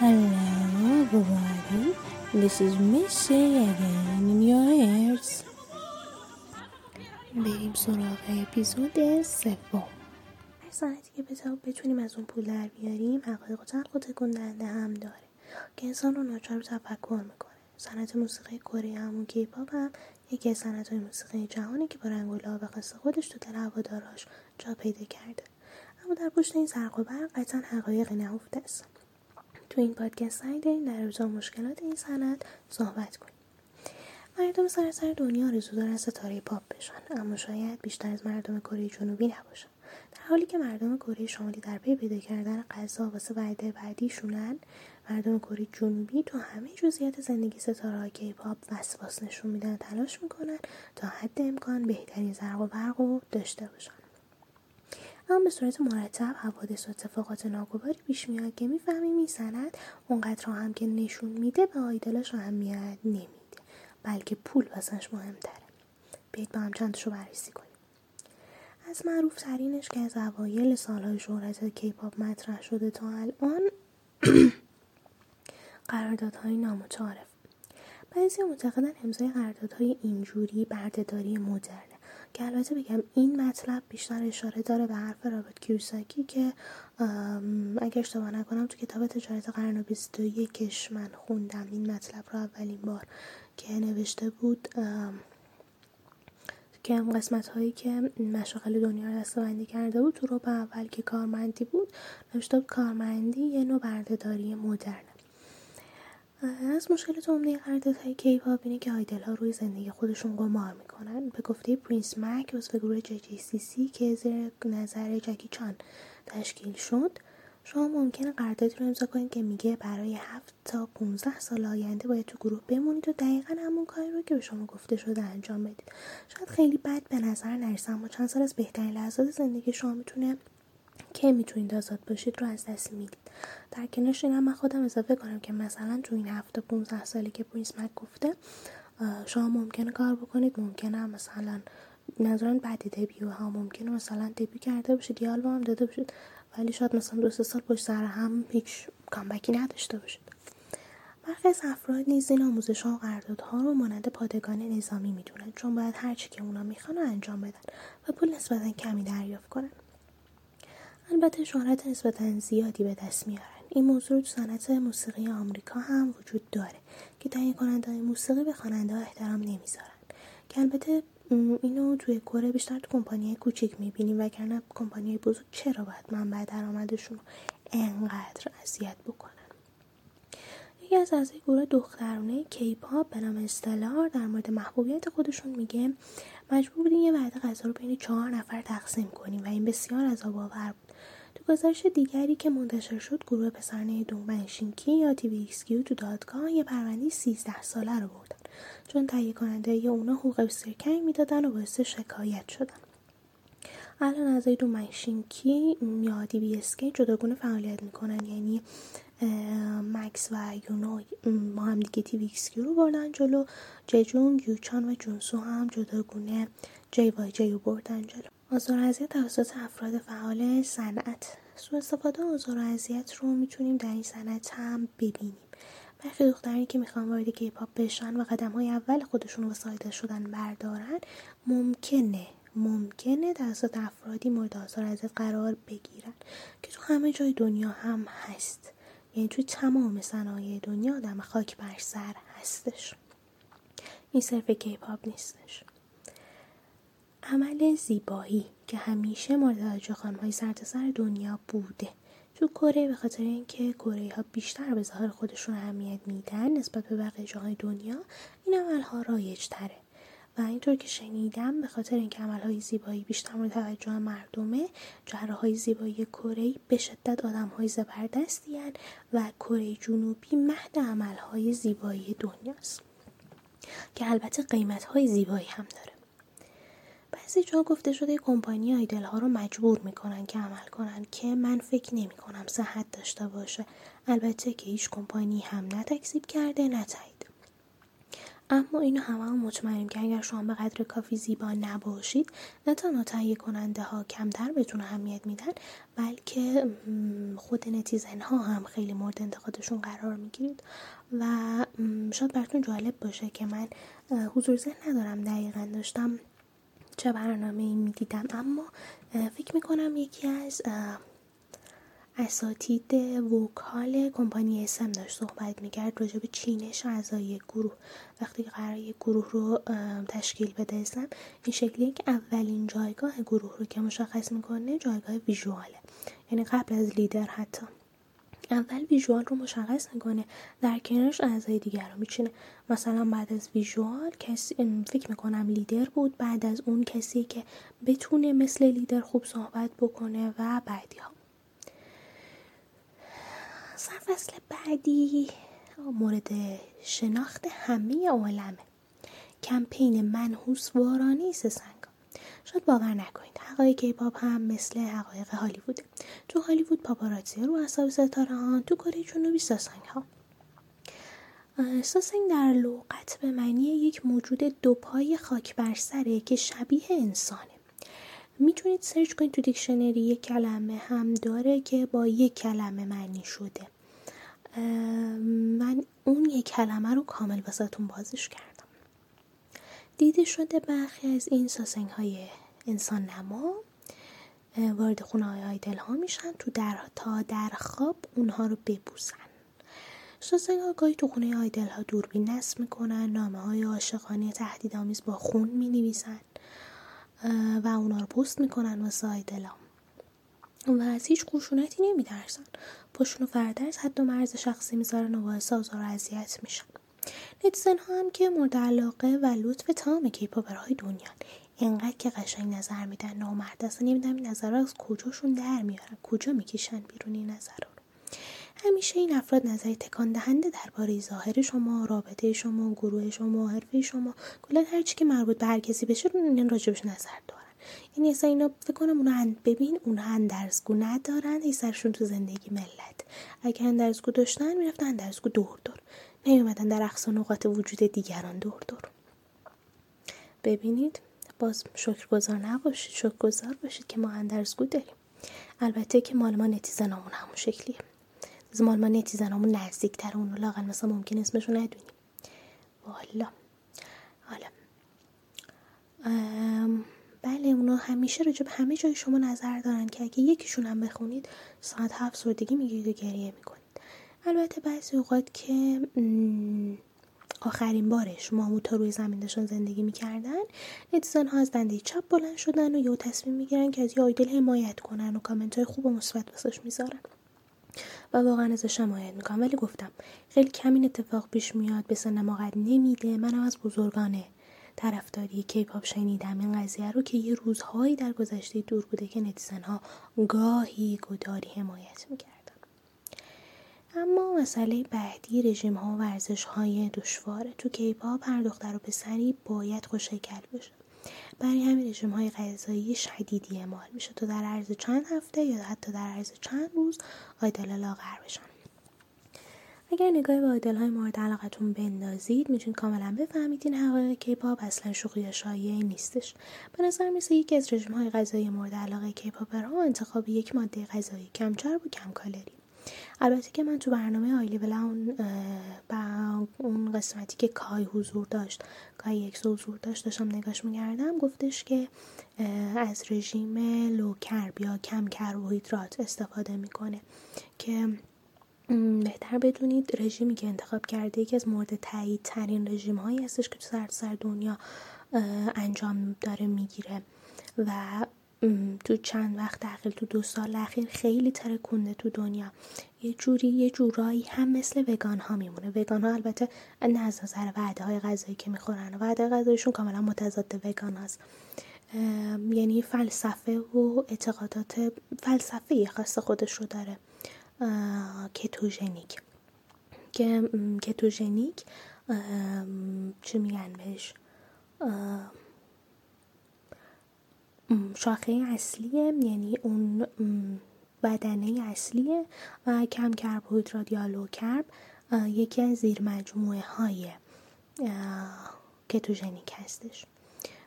Hello everybody, this is Missy again in your ears. بریم سراغ اپیزود سوم. هر صنعتی که بتاب بتونیم از اون پول در بیاریم حقایق تلخ و تکون دهنده هم داره. که انسان رو ناچار تفکر می‌کنه. صنعت موسیقی کره همون کیپاپ هم یکی از صنعتهای موسیقی جهانی که با رنگ و لعاب خاص خودش تو دل هواداراش جا پیدا کرده. اما در پشت این زرق و برق قطعا حقایقی نهفته است. تو این پادکست سعی داریم در مورد مشکلات این صنعت صحبت کنیم. مردم سراسر دنیا آرزو دارن ستاره پاپ بشن اما شاید بیشتر از مردم کره جنوبی نباشن. در حالی که مردم کره شمالی در پی پیدا کردن غذا واسه وعده بعدیشونن مردم کره جنوبی تو همه جزئیات زندگی ستاره کیپاپ وسواس نشون میدن تلاش می‌کنن تا حد امکان بهترین زرق و برق رو داشته باشن. اما به صورت مرتب حوادث و اتفاقات ناگواری پیش میاد که می‌فهمیم این سند اونقدر هم که نشون میده به آیدلاش اهمیت نمیده. بلکه پول واسش مهمتره. بیایید با هم چندشو بررسی کنیم. از معروف ترینش که از اوایل سالهای شهرت کیپاپ مطرح شده تا الان قراردادهای نامتعارف. بعضی معتقدن امضای قراردادهای اینجوری بردهداری مدرنه که البته بگم این مطلب بیشتر اشاره داره به حرف رابرت کیوساکی که اگر اشتباه نکنم تو کتاب تجارت قرن و یکش من خوندم. این مطلب رو اولین بار که نوشته بود. که قسمت هایی که مشاغل دنیا رو دسته‌بندی کرده بود تو ربع اول که کارمندی بود نوشته بود کارمندی یه نوع برده‌داری مدرن از مشکلات عمده قراردادهای کیپاپ اینه که idol ها روی زندگی خودشون قمار می‌کنن. به گفته پرینس مک و گروه جی که زیر نظر جکی چان تشکیل شد. شما ممکنه قراردادی رو امضا کنید که میگه برای هفت تا 15 سال آینده باید تو گروه بمونید و دقیقا همون کاری رو که به شما گفته شده انجام بدید. شاید خیلی بد به نظر نرسه اما چند سال از بهترین لحظات زندگی شما می‌تونه که می‌تونید آزاد باشید رو از دست می‌دید. در کنارش این من خودم اضافه کنم که مثلا تو این هفته 15 سالی که پرینس مک گفته شما ممکنه کار بکنید ممکنه مثلا نظران بعدی دبیو ها ممکنه مثلا دبیو کرده باشید یا آلبوم هم داده باشید ولی شاید مثلا دو سه سال پشت سر هم هیچ کامبکی نداشته باشید. برخی از افراد نیز این آموزش ها و قراردادها رو مانند پادگان نظامی می‌دونن چون باید هرچی که اونا می‌خوان انجام بدن و پول نسبتا کمی دریافت کنن. البته شهرت نسبتا زیادی به دست میارن. این موضوع تو صنعت موسیقی آمریکا هم وجود داره که تهیه کننده موسیقی به خواننده احترام نمی‌ذارن. که البته اینو توی کره بیشتر تو کمپانی کوچیک می‌بینیم وگرنه کمپانی بزرگ چرا باید منبع درآمدشون رو انقدر اذیت بکنن؟ یکی از اعضای گروه دخترانه کیپاپ به نام استلار در مورد محبوبیت خودشون میگه مجبور بودیم یه وعده غذا رو بین چهار نفر تقسیم کنیم و این بسیار عذاب آور بود. تو گزارش دیگری که منتشر شد گروه پسرانه دومنشینکی یا تی وی تو دادگاه یه پرونده 13 ساله رو بردن. چون تهیه کننده اونا حقوق بسیار می‌دادن و باعث شکایت شدن. الان از دو منشینکی یا دی بی اسکی جداگونه فعالیت می‌کنن. یعنی مکس و یونو با هم دیگه تی وی رو بردن جلو. ججونگ یوچان و جونسو هم جداگونه جی وای جی رو بردن جلو. آزار اذیت توسط افراد فعال صنعت. سو استفاده آزار و اذیت رو می‌تونیم در این صنعت هم ببینیم. برخی دخترانی که می‌خوان وارد کیپاپ بشن و قدم های اول خودشون رو وسایده شدن بردارن ممکنه ممکنه توسط افرادی مورد آزار اذیت قرار بگیرن. که تو همه جای دنیا هم هست. یعنی توی تمام صنایع دنیا آدم خاک بر سر هستش. این صرف کیپاپ نیستش. عمل زیبایی که همیشه مورد توجه خانمهای سرتاسر دنیا بوده. تو کره به خاطر اینکه کره ها بیشتر به ظاهر خودشون اهمیت میدن نسبت به بقیه جاهای دنیا این عمل ها رایج تره و اینطور که شنیدم به خاطر اینکه عمل های زیبایی بیشتر مورد توجه مردمه های زیبایی کره به شدت آدم های زبردستی و کره جنوبی مهد عمل های زیبایی دنیاست. که البته قیمت های زیبایی هم داره. بعضی جا گفته شده کمپانی آیدل ها رو مجبور می‌کنن که عمل کنن که من فکر نمی کنم صحت داشته باشه. البته که هیچ کمپانی هم نه تکذیب کرده نه تایید. اما اینو همه هم مطمئنیم که اگر شما به قدر کافی زیبا نباشید نه تنها تهیه کننده ها کمتر بهتون اهمیت میدن بلکه خود نتیزن ها هم خیلی مورد انتقادشون قرار می‌گیرید. و شاید براتون جالب باشه که من حضور ذهن ندارم دقیقا. داشتم چه برنامه ای می‌دیدم. اما فکر می‌کنم یکی از اساتید وکال کمپانی اسم داشت صحبت می‌کرد راجع به چینش اعضای گروه. وقتی که قرار یک گروه رو تشکیل بده اسم این شکلیه که اولین جایگاه گروه رو که مشخص می‌کنه جایگاه ویژواله. یعنی قبل از لیدر حتی. اول ویژوال رو مشخص می‌کنه در کنارش اعضای دیگر رو میچینه. مثلا بعد از ویژوال کسی فکر می‌کنم لیدر بود بعد از اون کسی که بتونه مثل لیدر خوب صحبت بکنه و بعدی ها سرفصل بعدی مورد شناخت همه عالمه. کمپین منحوس وارانه سسنگ شاید باور نکنید. حقایق کیپاپ هم مثل حقایق هالیووده تو هالیوود پاپاراتزی رو اصاب ستاره ها تو کره جنوبی ساسنگ ها. ساسنگ در لغت به معنی یک موجود دوپای خاک بر سره که شبیه انسانه. می‌تونید سرچ کنید تو دیکشنری یک کلمه هم داره که با یک کلمه معنی شده. من اون یک کلمه رو کامل واسهتون بازش کردم. دیده شده برخی از این ساسنگ های انسان نما وارد خونه های آیدل ها میشن تو در تا در خواب اونها رو ببوسن. ساسنگ ها تو خونه آیدل ها دوربین نصب می‌کنن نامه های عاشقانه تهدیدآمیز با خون می نویسن و اونا رو پست می‌کنن واسه آیدل ها و از هیچ خشونتی نمیترسن. پاشون فرده از حد و مرز شخصی می‌ذارن و باعث آزار و اذیت میشن. نتیزن ها هم که مورد علاقه و لطف تمام کیپاپرهای دنیا اینقدر که قشنگ نظر میدن نامرد اصلا نمی‌دونم این نظر از کجاشون در میارن. کجا می‌کشن بیرون این نظر رو. همیشه این افراد نظری تکان دهنده درباره ظاهر شما رابطه شما گروه شما حرفه شما. کلا هر چی که مربوط به هر کسی بشه رو راجبش نظر دارن. یعنی اصلا اینا فکر کنم اونو هند ببین اون هندرزگو ندارن. ای سرشون تو زندگی ملت. اگه هندرزگو داشتن می‌رفتن هندرزگو دور دور. نیومدن در اقصا نقاط وجود دیگران. دور دور. ببینید باز شکرگزار نباشید شکرگزار باشید که ما اندرزگو داریم. البته که مال ما نتیزنامون همون شکلیه. مال ما نتیزنامون نزدیکتر اونو لاغل مثلا ممکن اسمشو ندونیم. والا. حالا. بله اونا همیشه راجب همه جای شما نظر دارن که اگه یکیشون هم بخونید ساعت هفت سردگی می‌گیرید و گریه می‌کنید. البته بعضی اوقات که آخرین بارش ماموت ها روی زمین داشتن زندگی می‌کردن netizen ها از دنده چپ بلند شدن و یه تصمیم می‌گیرن که از یه idol حمایت کنن و کامنت های خوب و مثبت واسش می‌ذارن. و واقعا ازش حمایت می‌کنن. ولی گفتم خیلی کم این اتفاق پیش میاد به سن ما قد نمیده. منم از بزرگان طرفداری کیپاپ شنیدم. این قضیه رو که یه روزهایی در گذشته دور بوده که netizen ها گاهی گداری حمایت می‌کرد. اما مسئله بعدی رژیم ها و ورزش های دشواره تو کیپاپ هر دختر و پسری باید خوشکل بشه برای همین رژیم های غذایی شدیدی اعمال میشه تا در عرض چند هفته یا حتی در عرض چند روز آیدل لاغر بشن. اگر نگاه به آیدل های مورد علاقتون بندازید می‌تونید کاملا بفهمید این حقایق کیپاپ اصلا شوخی شایعی نیستش. به نظر مثل یکی از رژیم های غذایی مورد علاقه کیپاپرها انتخاب یک ماده غذایی کمچرب و کم کالری البته که من تو برنامه آیلی بلا اون, اون قسمتی که کای حضور داشت کای یک حضور داشت داشتم نگاش میگردم گفتش که از رژیم لو کرب یا کم کربوهیدرات استفاده می‌کنه که بهتر بدونید رژیمی که انتخاب کرده یکی از مورد تایید ترین رژیم هایی هستش که تو سر سر دنیا انجام داره می‌گیره. و تو چند وقت اخیر تو دو سال اخیر خیلی ترکونده تو دنیا. یه جوری یه جورایی هم مثل وگان ها میمونه. وگان ها البته نه از نظر وعده های غذایی که می‌خورن وعده غذایشون کاملا متضاد وگان هست یعنی فلسفه و اعتقادات فلسفه خاص خودش رو داره. کتوژنیک. که کتوژنیک چی میگن بهش؟ شاخه اصلیه یعنی اون بدنه اصلیه و کم کربوهیدرات یا low carb یکی از زیر مجموعه های کتوژنیک هستش.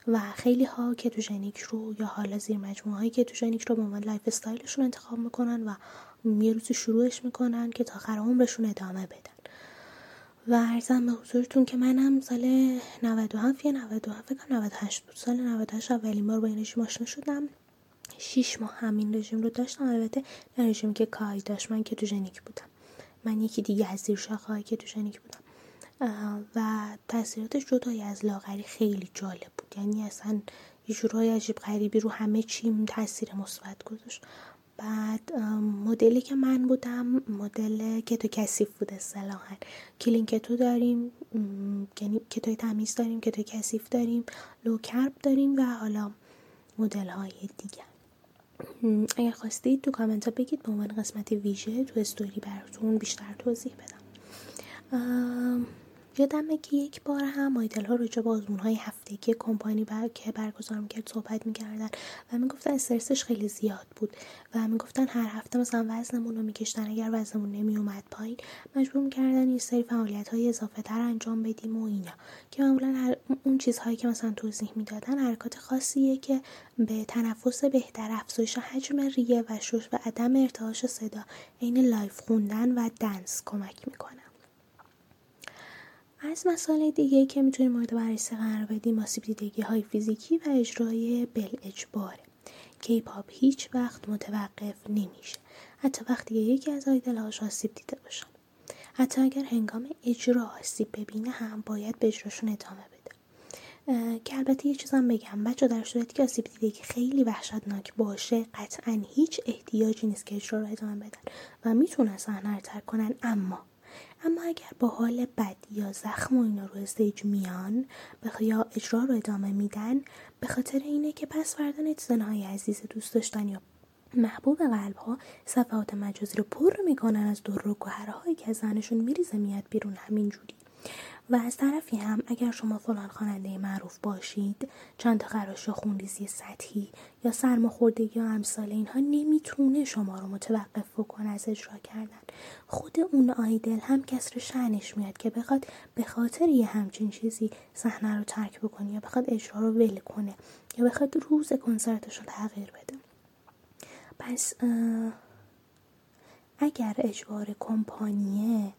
و خیلی ها کتوژنیک رو یا حالا زیر مجموعه های کتوژنیک رو به عنوان lifestyle شون انتخاب می‌کنن و یه روزی شروعش می‌کنن که تا آخر عمرشون ادامه بدن. و عرضم به حضورتون که منم سال 97 یا 97 فکر 98 بود. سال 98 اولین بار با این رژیم آشنا شدم. 6 ماه همین رژیم رو داشتم. البته نه رژیمی که کای داشت. من کتوژنیک بودم. من یکی دیگه از زیر شاخه های کتوژنیک بودم. و تاثیراتش جدای از لاغری خیلی جالب بود. یعنی اصلا یه جورای عجیب غریبی رو همه چیم تاثیر مثبت گذاشت. بعد مدلی که من بودم مدل کتو کثیف بود اصطلاحا. کلین کتو داریم یعنی کتوی تمیز داریم کتو کثیف داریم لو کرب داریم و حالا مدل های دیگه اگر خواستید تو کامنت ها بگید به عنوان قسمت ویژه تو استوری براتون بیشتر توضیح بدم. یادمه که یک بار هم آیدل ها راجع به آزمون های هفتگی کمپانی بر... که برگزار می‌کرد صحبت می‌کردن و می‌گفتن استرسش خیلی زیاد بود و می‌گفتن هر هفته مثلا وزنمون رو میکشتن اگر وزنمون نمیومد پایین مجبور می‌کردن یه سری فعالیت های اضافه تر انجام بدیم و اینا که معمولا. اون چیزهایی که مثلا توضیح می‌دادن حرکات خاصیه که به تنفس بهتر افزایش حجم ریه و شش و عدم ارتعاش صدا حین live خوندن و dance کمک می‌کنه از مسائل دیگه که می‌تونیم مورد بررسی قرار بدیم آسیب دیدگی های فیزیکی و اجرای بالاجباره کیپاپ هیچ وقت متوقف نمیشه. حتی وقتی یکی از idol هاش آسیب دیده باشن حتی اگر هنگام اجرا آسیب ببینه هم باید به اجراشون ادامه بده. که البته یه چیزم بگم. بچه در صورتی که آسیب دیدگی خیلی وحشتناک باشه قطعا هیچ احتیاجی نیست که اجرا رو ادامه بدن و می‌تونن صحنه رو ترک کنن اما اما اگر با حال بد یا زخم و اینا رو استیج میان یا اجرا رو ادامه میدن به خاطر اینه که پس فردا های عزیز دوست داشتن یا محبوب قلب ها صفحات مجازی رو پر می‌کنن از در و گوهرهایی که از ذهنشون میریزه میاد بیرون همینجوری. و از طرفی هم اگر شما فلان خواننده معروف باشید چند تا خراش یا خونریزی سطحی یا سرماخوردگی یا امثال اینها نمی‌تونه شما رو متوقف بکنه از اجرا کردن. خود اون آیدل هم کسر شنش میاد که بخواد به خاطر یه همچین چیزی صحنه رو ترک بکنه یا بخواد اجرا رو ول کنه یا بخواد روز کنسرتش رو تغییر بده. پس اگر اجبار کمپانیه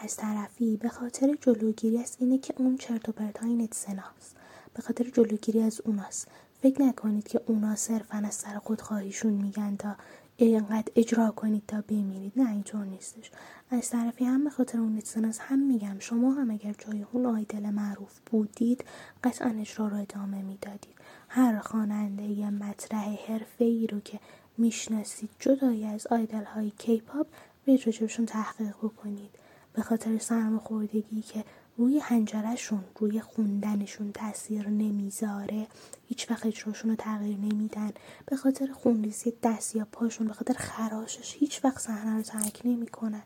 از طرفی به خاطر جلوگیری از اینه که اون چرت و پرت های نتسناست به خاطر جلوگیری از اوناست. فکر نکنید که اونا صرفا از سر خودخواهیشون میگن تا اینقدر اجرا کنید تا بمیرید. نه اینطور نیستش. از طرفی هم به خاطر اون نتسناس هم میگم. شما هم اگر جای اون آیدل معروف بودید قطعا اجرا رو ادامه می‌دادید. هر خواننده مطرح حرفه ای رو که می‌شناسید جدایی از آیدل های کیپاپ برید تحقیق بکنید. به خاطر سرماخوردگی که روی هنجرشون روی خوندنشون تاثیر نمی‌ذاره هیچ وقت اجراشون رو تغییر نمیدن. به خاطر خونریزی دست یا پاشون به خاطر خراشش هیچ وقت صحنه رو ترک نمی‌کنن.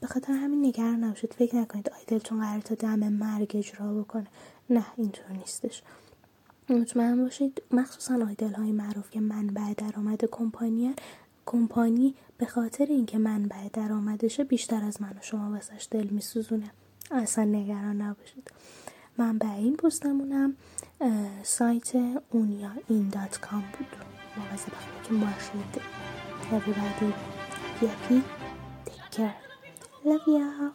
به خاطر همین نگران نباشید. فکر نکنید آیدلتون قرار تا دم مرگ اجرا بکنه. نه اینطور نیستش. مطمئن باشید مخصوصا آیدل های معروف که منبع درآمد کمپانی کمپانی به خاطر اینکه منبع درآمدشه بیشتر از من و شما واسش دل میسوزونه. اصلا نگران نباشید. منبع این پستمونم سایت اونیا این دات کام بود. مواظب خودتون باشید everybody happy take care.